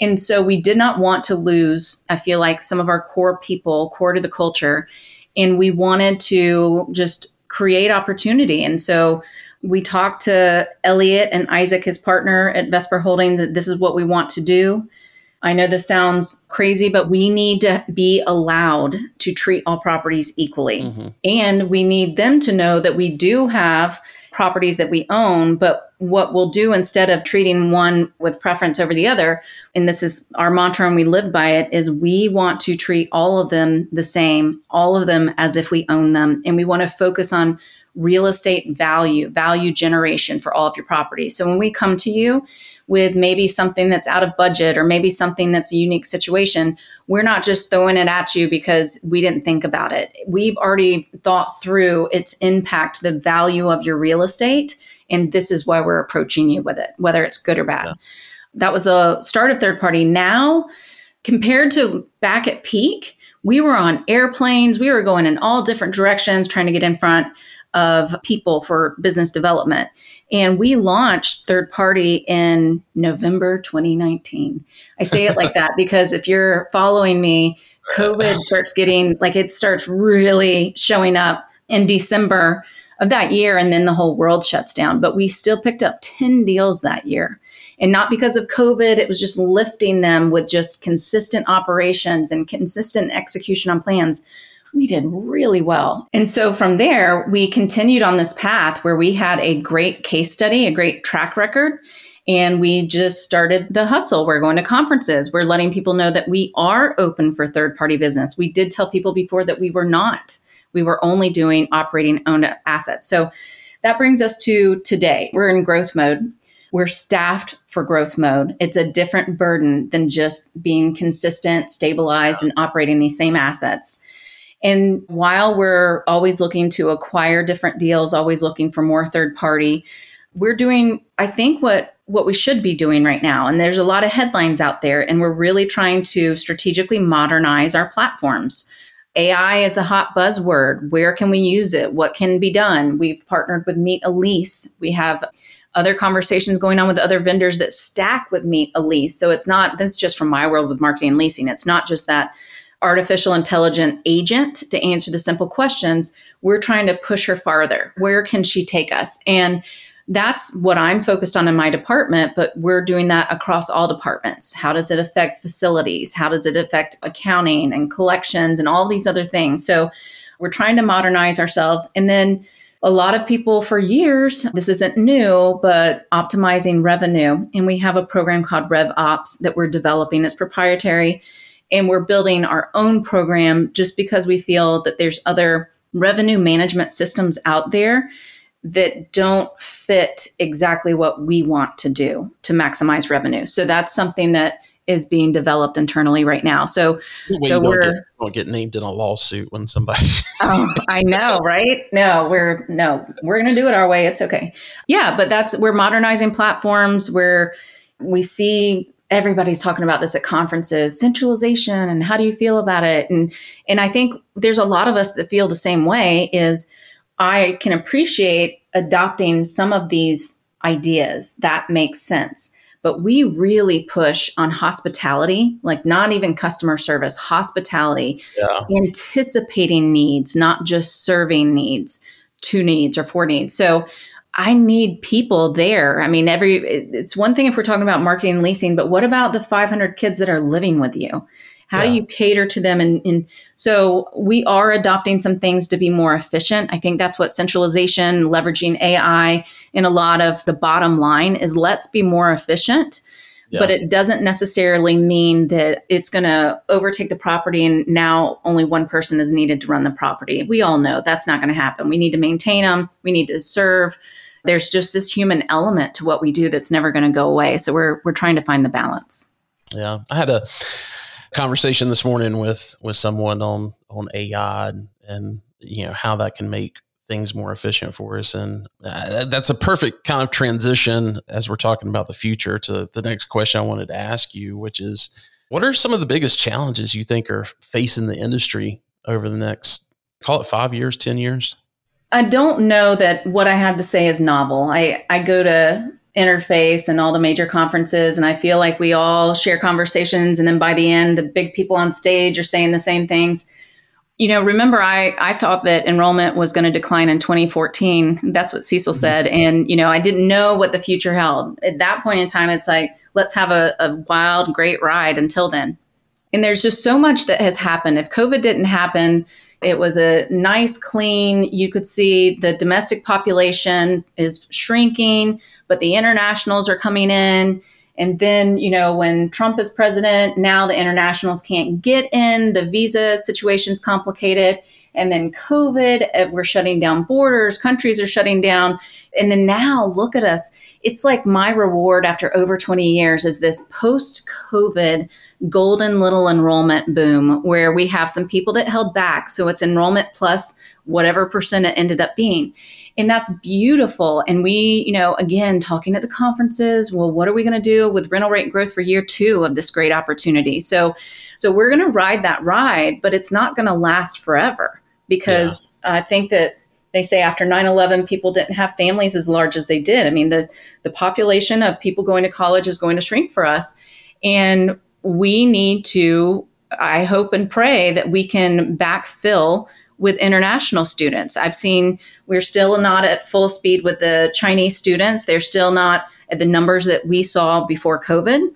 And so we did not want to lose, I feel like, some of our core people, core to the culture. And we wanted to just create opportunity. And so we talked to Elliot and Isaac, his partner at Vesper Holdings, that this is what we want to do. I know this sounds crazy, but we need to be allowed to treat all properties equally. Mm-hmm. And we need them to know that we do have properties that we own, but what we'll do instead of treating one with preference over the other, and this is our mantra and we live by it, is we want to treat all of them the same, all of them as if we own them. And we want to focus on real estate value, value generation for all of your properties. So when we come to you with maybe something that's out of budget or maybe something that's a unique situation, we're not just throwing it at you because we didn't think about it. We've already thought through its impact, the value of your real estate, and this is why we're approaching you with it, whether it's good or bad. Yeah. That was the start of third party. Now, compared to back at peak, we were on airplanes, we were going in all different directions trying to get in front of people for business development. And we launched third party in November 2019. I say it like that because if you're following me, COVID starts getting like it starts really showing up in December of that year. And then the whole world shuts down. But we still picked up 10 deals that year. And not because of COVID, it was just lifting them with just consistent operations and consistent execution on plans we did really well. And so from there, we continued on this path where we had a great case study, a great track record. And we just started the hustle. We're going to conferences. We're letting people know that we are open for third party business. We did tell people before that we were not. We were only doing operating owned assets. So that brings us to today. We're in growth mode. We're staffed for growth mode. It's a different burden than just being consistent, stabilized, and operating these same assets. And while we're always looking to acquire different deals, always looking for more third party, we're doing, I think, what what we should be doing right now. And there's a lot of headlines out there, and we're really trying to strategically modernize our platforms. AI is a hot buzzword. Where can we use it? What can be done? We've partnered with Meet Elise. We have other conversations going on with other vendors that stack with Meet Elise. So it's not, that's just from my world with marketing and leasing. It's not just that artificial intelligent agent to answer the simple questions, we're trying to push her farther. Where can she take us? And that's what I'm focused on in my department, but we're doing that across all departments. How does it affect facilities? How does it affect accounting and collections and all these other things? So we're trying to modernize ourselves. And then a lot of people for years, this isn't new, but optimizing revenue. And we have a program called RevOps that we're developing. It's proprietary and we're building our own program just because we feel that there's other revenue management systems out there that don't fit exactly what we want to do to maximize revenue. So that's something that is being developed internally right now. So, so we're get, won't get named in a lawsuit when somebody. oh, I know, right? No, we're no, we're going to do it our way. It's okay. Yeah, but that's we're modernizing platforms where we see everybody's talking about this at conferences centralization and how do you feel about it and and i think there's a lot of us that feel the same way is i can appreciate adopting some of these ideas that makes sense but we really push on hospitality, like not even customer service, hospitality, yeah. anticipating needs, not just serving needs, two needs or four needs. So I need people there. I mean, every it's one thing if we're talking about marketing and leasing, but what about the 500 kids that are living with you? How yeah. do you cater to them? And, and, so we are adopting some things to be more efficient. I think that's what centralization, leveraging AI in a lot of the bottom line is let's be more efficient. Yeah. But it doesn't necessarily mean that it's going to overtake the property and now only one person is needed to run the property. We all know that's not going to happen. We need to maintain them, we need to serve. There's just this human element to what we do that's never going to go away. So we're we're trying to find the balance. Yeah. I had a conversation this morning with with someone on on AI and, and you know how that can make things more efficient for us and uh, that's a perfect kind of transition as we're talking about the future to the next question I wanted to ask you which is what are some of the biggest challenges you think are facing the industry over the next call it 5 years 10 years I don't know that what I have to say is novel. I, I go to interface and all the major conferences and i feel like we all share conversations and then by the end the big people on stage are saying the same things. You know remember i i thought that enrollment was going to decline in 2014 that's what cecil mm-hmm. said and you know i didn't know what the future held. At that point in time it's like let's have a, a wild great ride until then. And there's just so much that has happened. If covid didn't happen it was a nice clean you could see the domestic population is shrinking but the internationals are coming in. And then, you know, when Trump is president, now the internationals can't get in. The visa situation's complicated. And then COVID, uh, we're shutting down borders, countries are shutting down. And then now look at us. It's like my reward after over 20 years is this post COVID golden little enrollment boom where we have some people that held back. So it's enrollment plus whatever percent it ended up being. And that's beautiful. And we, you know, again, talking at the conferences, well, what are we going to do with rental rate growth for year two of this great opportunity? So, so we're going to ride that ride, but it's not going to last forever because yeah. I think that they say after 9-11 people didn't have families as large as they did i mean the, the population of people going to college is going to shrink for us and we need to i hope and pray that we can backfill with international students. I've seen we're still not at full speed with the Chinese students. They're still not at the numbers that we saw before COVID.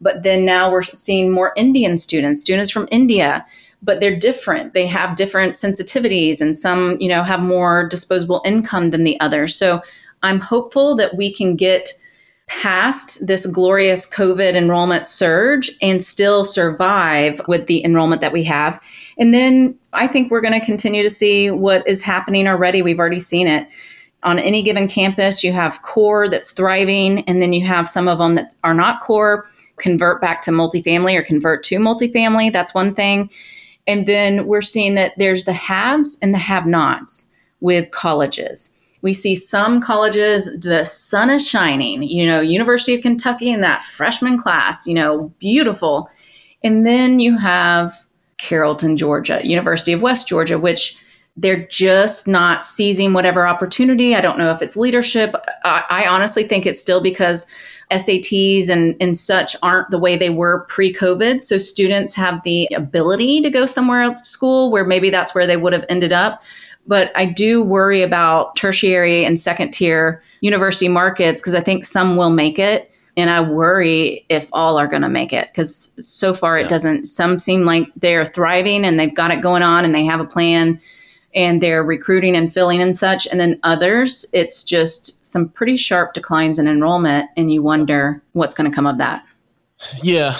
But then now we're seeing more Indian students, students from India, but they're different. They have different sensitivities and some, you know, have more disposable income than the other. So I'm hopeful that we can get past this glorious COVID enrollment surge and still survive with the enrollment that we have. And then I think we're going to continue to see what is happening already. We've already seen it. On any given campus, you have core that's thriving, and then you have some of them that are not core, convert back to multifamily or convert to multifamily. That's one thing. And then we're seeing that there's the haves and the have nots with colleges. We see some colleges, the sun is shining, you know, University of Kentucky in that freshman class, you know, beautiful. And then you have Carrollton, Georgia, University of West Georgia, which they're just not seizing whatever opportunity. I don't know if it's leadership. I, I honestly think it's still because SATs and, and such aren't the way they were pre COVID. So students have the ability to go somewhere else to school where maybe that's where they would have ended up. But I do worry about tertiary and second tier university markets because I think some will make it. And I worry if all are going to make it because so far it doesn't. Some seem like they're thriving and they've got it going on and they have a plan and they're recruiting and filling and such. And then others, it's just some pretty sharp declines in enrollment. And you wonder what's going to come of that. Yeah.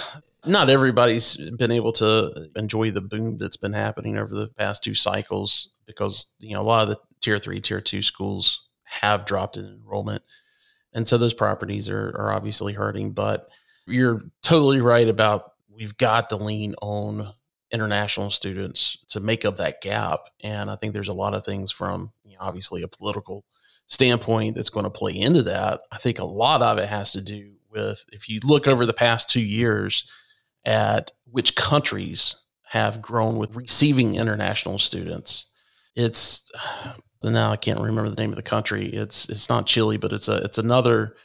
Not everybody's been able to enjoy the boom that's been happening over the past two cycles because, you know, a lot of the tier three, tier two schools have dropped in enrollment and so those properties are, are obviously hurting. But You're totally right about we've got to lean on international students to make up that gap. And I think there's a lot of things from you know, obviously a political standpoint that's going to play into that. I think a lot of it has to do with if you look over the past two years at which countries have grown with receiving international students. It's now I can't remember the name of the country. It's it's not Chile, but it's a it's another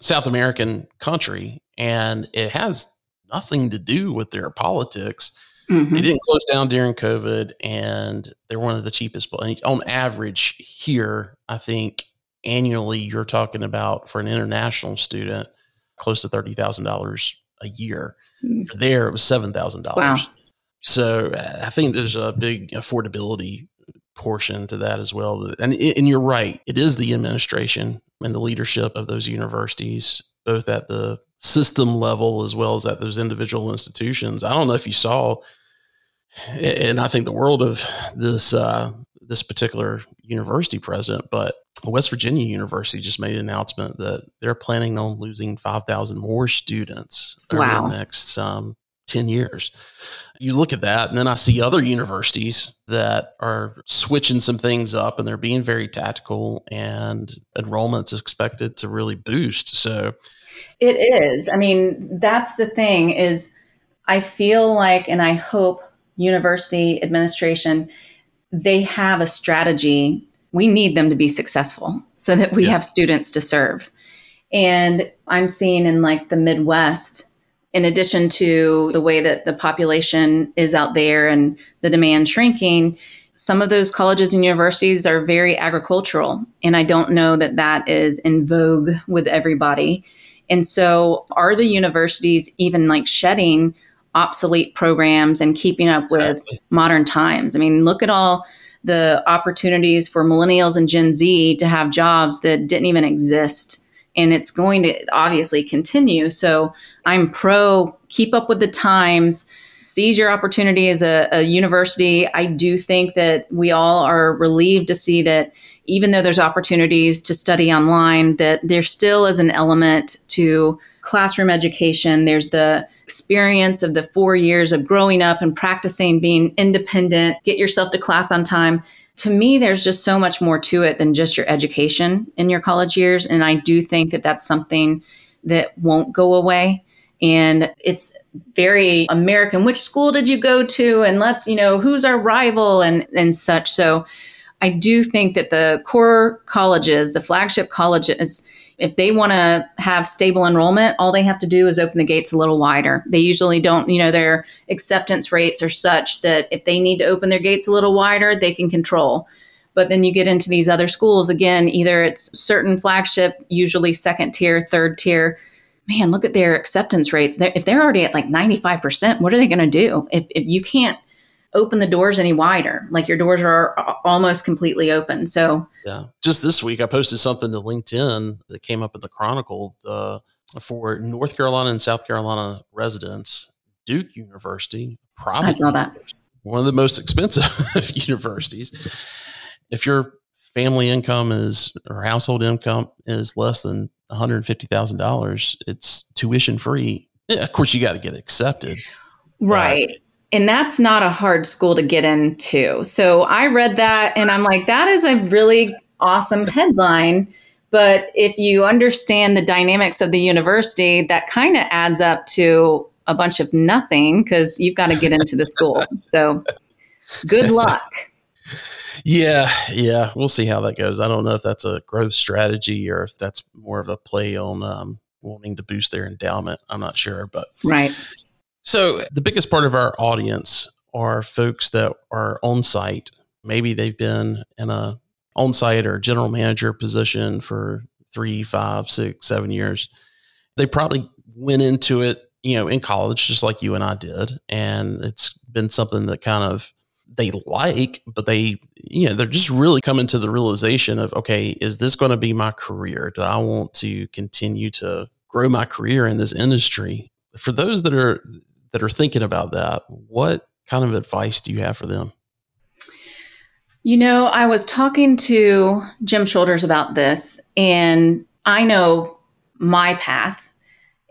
South American country, and it has nothing to do with their politics. Mm-hmm. They didn't close down during COVID, and they're one of the cheapest. But on average, here, I think annually you're talking about for an international student close to thirty thousand dollars a year. Mm-hmm. For there, it was seven thousand wow. dollars. So uh, I think there's a big affordability portion to that as well. And and you're right, it is the administration and the leadership of those universities, both at the system level as well as at those individual institutions. I don't know if you saw, and I think the world of this uh, this particular university president, but West Virginia University just made an announcement that they're planning on losing 5,000 more students over wow. the next um, 10 years. You look at that, and then I see other universities that are switching some things up and they're being very tactical, and enrollment's expected to really boost. So it is. I mean, that's the thing is I feel like and I hope university administration they have a strategy. We need them to be successful so that we yeah. have students to serve. And I'm seeing in like the Midwest in addition to the way that the population is out there and the demand shrinking, some of those colleges and universities are very agricultural. And I don't know that that is in vogue with everybody. And so, are the universities even like shedding obsolete programs and keeping up exactly. with modern times? I mean, look at all the opportunities for millennials and Gen Z to have jobs that didn't even exist and it's going to obviously continue. So I'm pro keep up with the times, seize your opportunity as a, a, university. I do think that we all are relieved to see that even though there's opportunities to study online, that there still is an element to classroom education. There's the experience of the four years of growing up and practicing being independent, get yourself to class on time to me, there's just so much more to it than just your education in your college years. And I do think that that's something that won't go away. And it's very American. Which school did you go to? And let's, you know, who's our rival and, and such. So I do think that the core colleges, the flagship colleges, if they want to have stable enrollment, all they have to do is open the gates a little wider. They usually don't, you know, their acceptance rates are such that if they need to open their gates a little wider, they can control. But then you get into these other schools, again, either it's certain flagship, usually second tier, third tier. Man, look at their acceptance rates. if they're already at like 95%, what are they going to do? If, if you can't open the doors any wider. Like your doors are almost completely open. So yeah, just this week I posted something to LinkedIn that came up in the Chronicle uh, for North Carolina and South Carolina residents. Duke University, probably I saw that one of the most expensive universities. If your family income is or household income is less than one hundred fifty thousand dollars, it's tuition free. Yeah, of course, you got to get accepted, right? And that's not a hard school to get into. So I read that and I'm like, that is a really awesome headline. But if you understand the dynamics of the university, that kind of adds up to a bunch of nothing because you've got to get into the school. So good luck. Yeah, yeah, we'll see how that goes. I don't know if that's a growth strategy or if that's more of a play on um, wanting to boost their endowment. I'm not sure, but right. So, the biggest part of our audience are folks that are on site. Maybe they've been in a on site or general manager position for three, five, six, seven years. They probably went into it, you know, in college, just like you and I did. And it's been something that kind of they like, but they, you know, they're just really coming to the realization of, okay, is this going to be my career? Do I want to continue to grow my career in this industry? For those that are that are thinking about that, what kind of advice do you have for them? You know, I was talking to Jim Shoulders about this, and I know my path.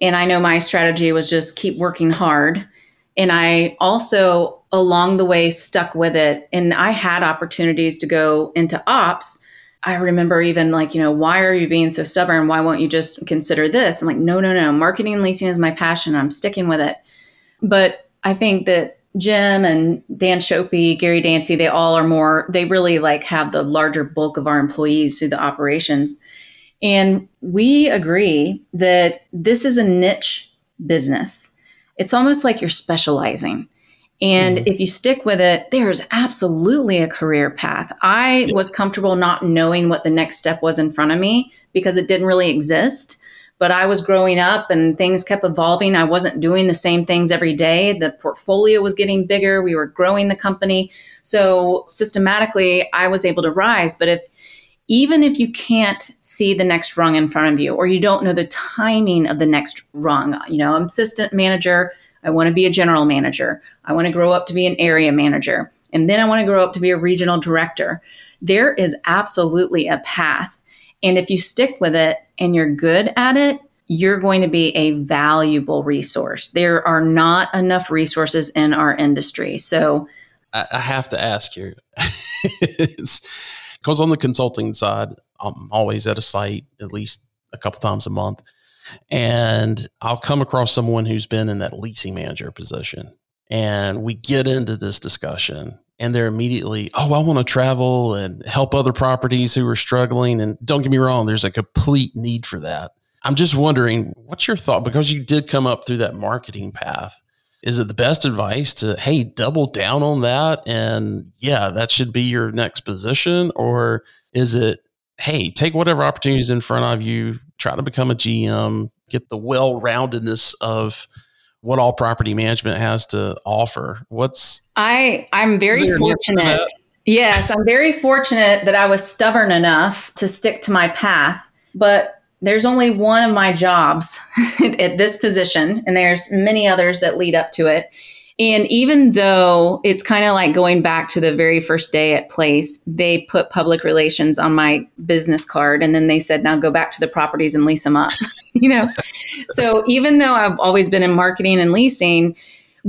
And I know my strategy was just keep working hard. And I also, along the way, stuck with it. And I had opportunities to go into ops. I remember even like, you know, why are you being so stubborn? Why won't you just consider this? I'm like, no, no, no. Marketing and leasing is my passion. I'm sticking with it. But I think that Jim and Dan Shopey, Gary Dancy, they all are more, they really like have the larger bulk of our employees through the operations. And we agree that this is a niche business. It's almost like you're specializing. And mm-hmm. if you stick with it, there's absolutely a career path. I was comfortable not knowing what the next step was in front of me because it didn't really exist. But I was growing up and things kept evolving. I wasn't doing the same things every day. The portfolio was getting bigger. We were growing the company. So systematically, I was able to rise. But if even if you can't see the next rung in front of you or you don't know the timing of the next rung, you know, I'm assistant manager, I want to be a general manager, I want to grow up to be an area manager, and then I want to grow up to be a regional director. There is absolutely a path. And if you stick with it and you're good at it, you're going to be a valuable resource. There are not enough resources in our industry. So I, have to ask you. because on the consulting side, I'm always at a site at least a couple times a month. And I'll come across someone who's been in that leasing manager position. And we get into this discussion and they're immediately, oh, I want to travel and help other properties who are struggling. And don't get me wrong, there's a complete need for that. I'm just wondering, what's your thought? Because you did come up through that marketing path is it the best advice to hey double down on that and yeah that should be your next position or is it hey take whatever opportunities in front of you try to become a gm get the well-roundedness of what all property management has to offer what's i i'm very fortunate yes i'm very fortunate that i was stubborn enough to stick to my path but there's only one of my jobs at this position, and there's many others that lead up to it. And even though it's kind of like going back to the very first day at Place, they put public relations on my business card and then they said, now go back to the properties and lease them up. you know? So even though I've always been in marketing and leasing,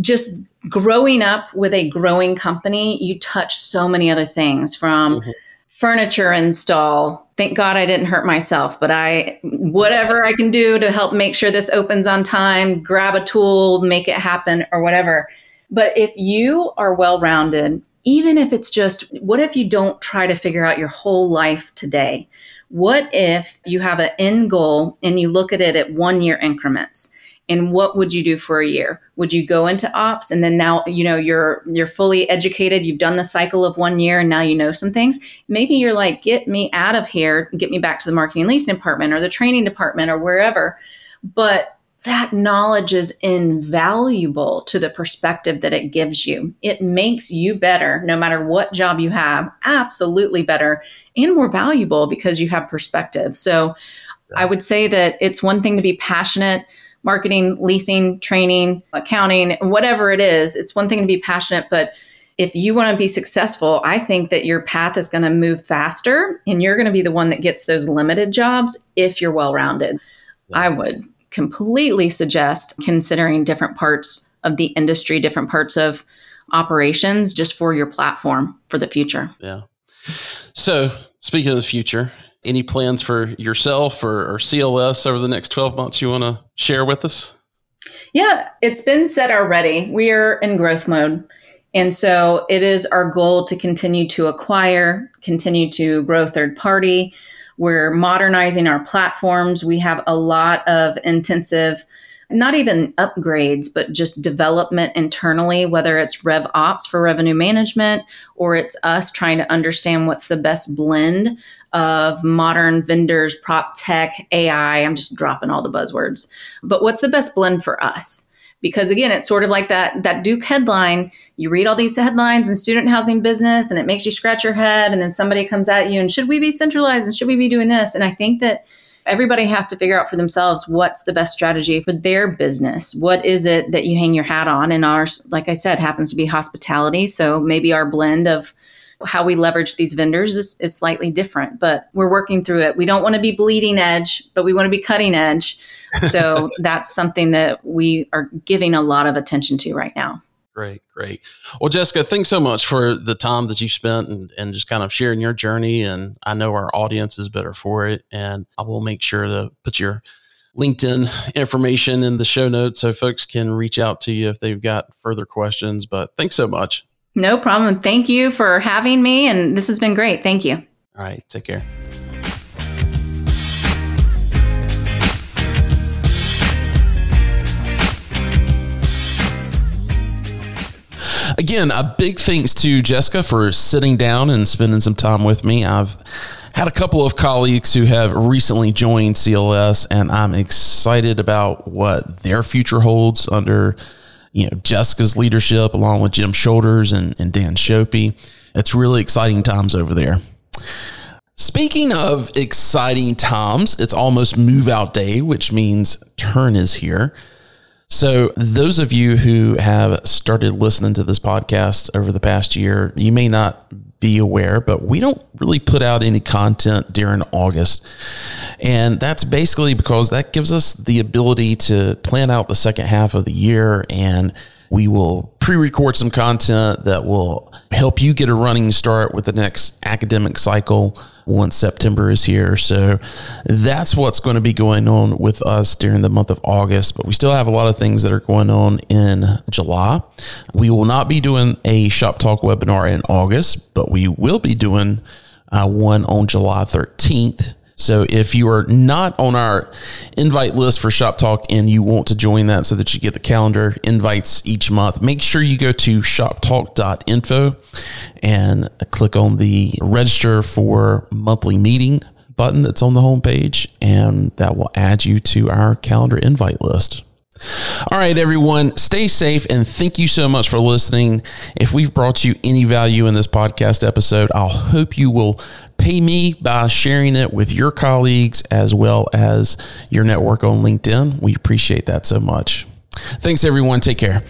just growing up with a growing company, you touch so many other things from mm-hmm furniture install. Thank God I didn't hurt myself, but I, whatever I can do to help make sure this opens on time, grab a tool, make it happen, or whatever. But if you are well rounded, even if it's just, what if you don't try to figure out your whole life today? What if you have an end goal and you look at it at one year increments? and what would you do for a year? Would you go into ops and then now you know you're you're fully educated you've done the cycle of one year and now you know some things? Maybe you're like get me out of here get me back to the marketing leasing department or the training department or wherever. But that knowledge is invaluable to the perspective that it gives you. It makes you better no matter what job you have, absolutely better and more valuable because you have perspective. So I would say that it's one thing to be passionate marketing, leasing, training, accounting, whatever it is. It's one thing to be passionate, but if you want to be successful, I think that your path is going to move faster and you're going to be the one that gets those limited jobs if you're well rounded. Yeah. I would completely suggest considering different parts of the industry, different parts of operations just for your platform for the future. Yeah. So, speaking of the future, any plans for yourself or, or CLS over the next 12 months you want to share with us? Yeah, it's been said already. We are in growth mode. And so it is our goal to continue to acquire, continue to grow third party. We're modernizing our platforms. We have a lot of intensive, not even upgrades, but just development internally, whether it's Rev Ops for revenue management or it's us trying to understand what's the best blend of modern vendors, prop tech, AI. I'm just dropping all the buzzwords. But what's the best blend for us? Because again, it's sort of like that that Duke headline. You read all these headlines in student housing business and it makes you scratch your head and then somebody comes at you and should we be centralized and should we be doing this? And I think that everybody has to figure out for themselves what's the best strategy for their business. What is it that you hang your hat on? And ours, like I said, happens to be hospitality. So maybe our blend of how we leverage these vendors is, is slightly different, but we're working through it. We don't want to be bleeding edge, but we want to be cutting edge. So that's something that we are giving a lot of attention to right now. Great, great. Well, Jessica, thanks so much for the time that you spent and, and just kind of sharing your journey. And I know our audience is better for it. And I will make sure to put your LinkedIn information in the show notes so folks can reach out to you if they've got further questions. But thanks so much. No problem. Thank you for having me. And this has been great. Thank you. All right. Take care. Again, a big thanks to Jessica for sitting down and spending some time with me. I've had a couple of colleagues who have recently joined CLS, and I'm excited about what their future holds under you know Jessica's leadership, along with Jim Shoulders and, and Dan Shopey. It's really exciting times over there. Speaking of exciting times, it's almost move out day, which means turn is here. So, those of you who have started listening to this podcast over the past year, you may not be aware, but we don't really put out any content during August. And that's basically because that gives us the ability to plan out the second half of the year and we will pre record some content that will help you get a running start with the next academic cycle once September is here. So that's what's going to be going on with us during the month of August. But we still have a lot of things that are going on in July. We will not be doing a Shop Talk webinar in August, but we will be doing uh, one on July 13th. So if you are not on our invite list for Shop Talk and you want to join that so that you get the calendar invites each month, make sure you go to shoptalk.info and click on the register for monthly meeting button that's on the homepage, and that will add you to our calendar invite list. All right, everyone, stay safe and thank you so much for listening. If we've brought you any value in this podcast episode, I'll hope you will Pay me by sharing it with your colleagues as well as your network on LinkedIn. We appreciate that so much. Thanks, everyone. Take care.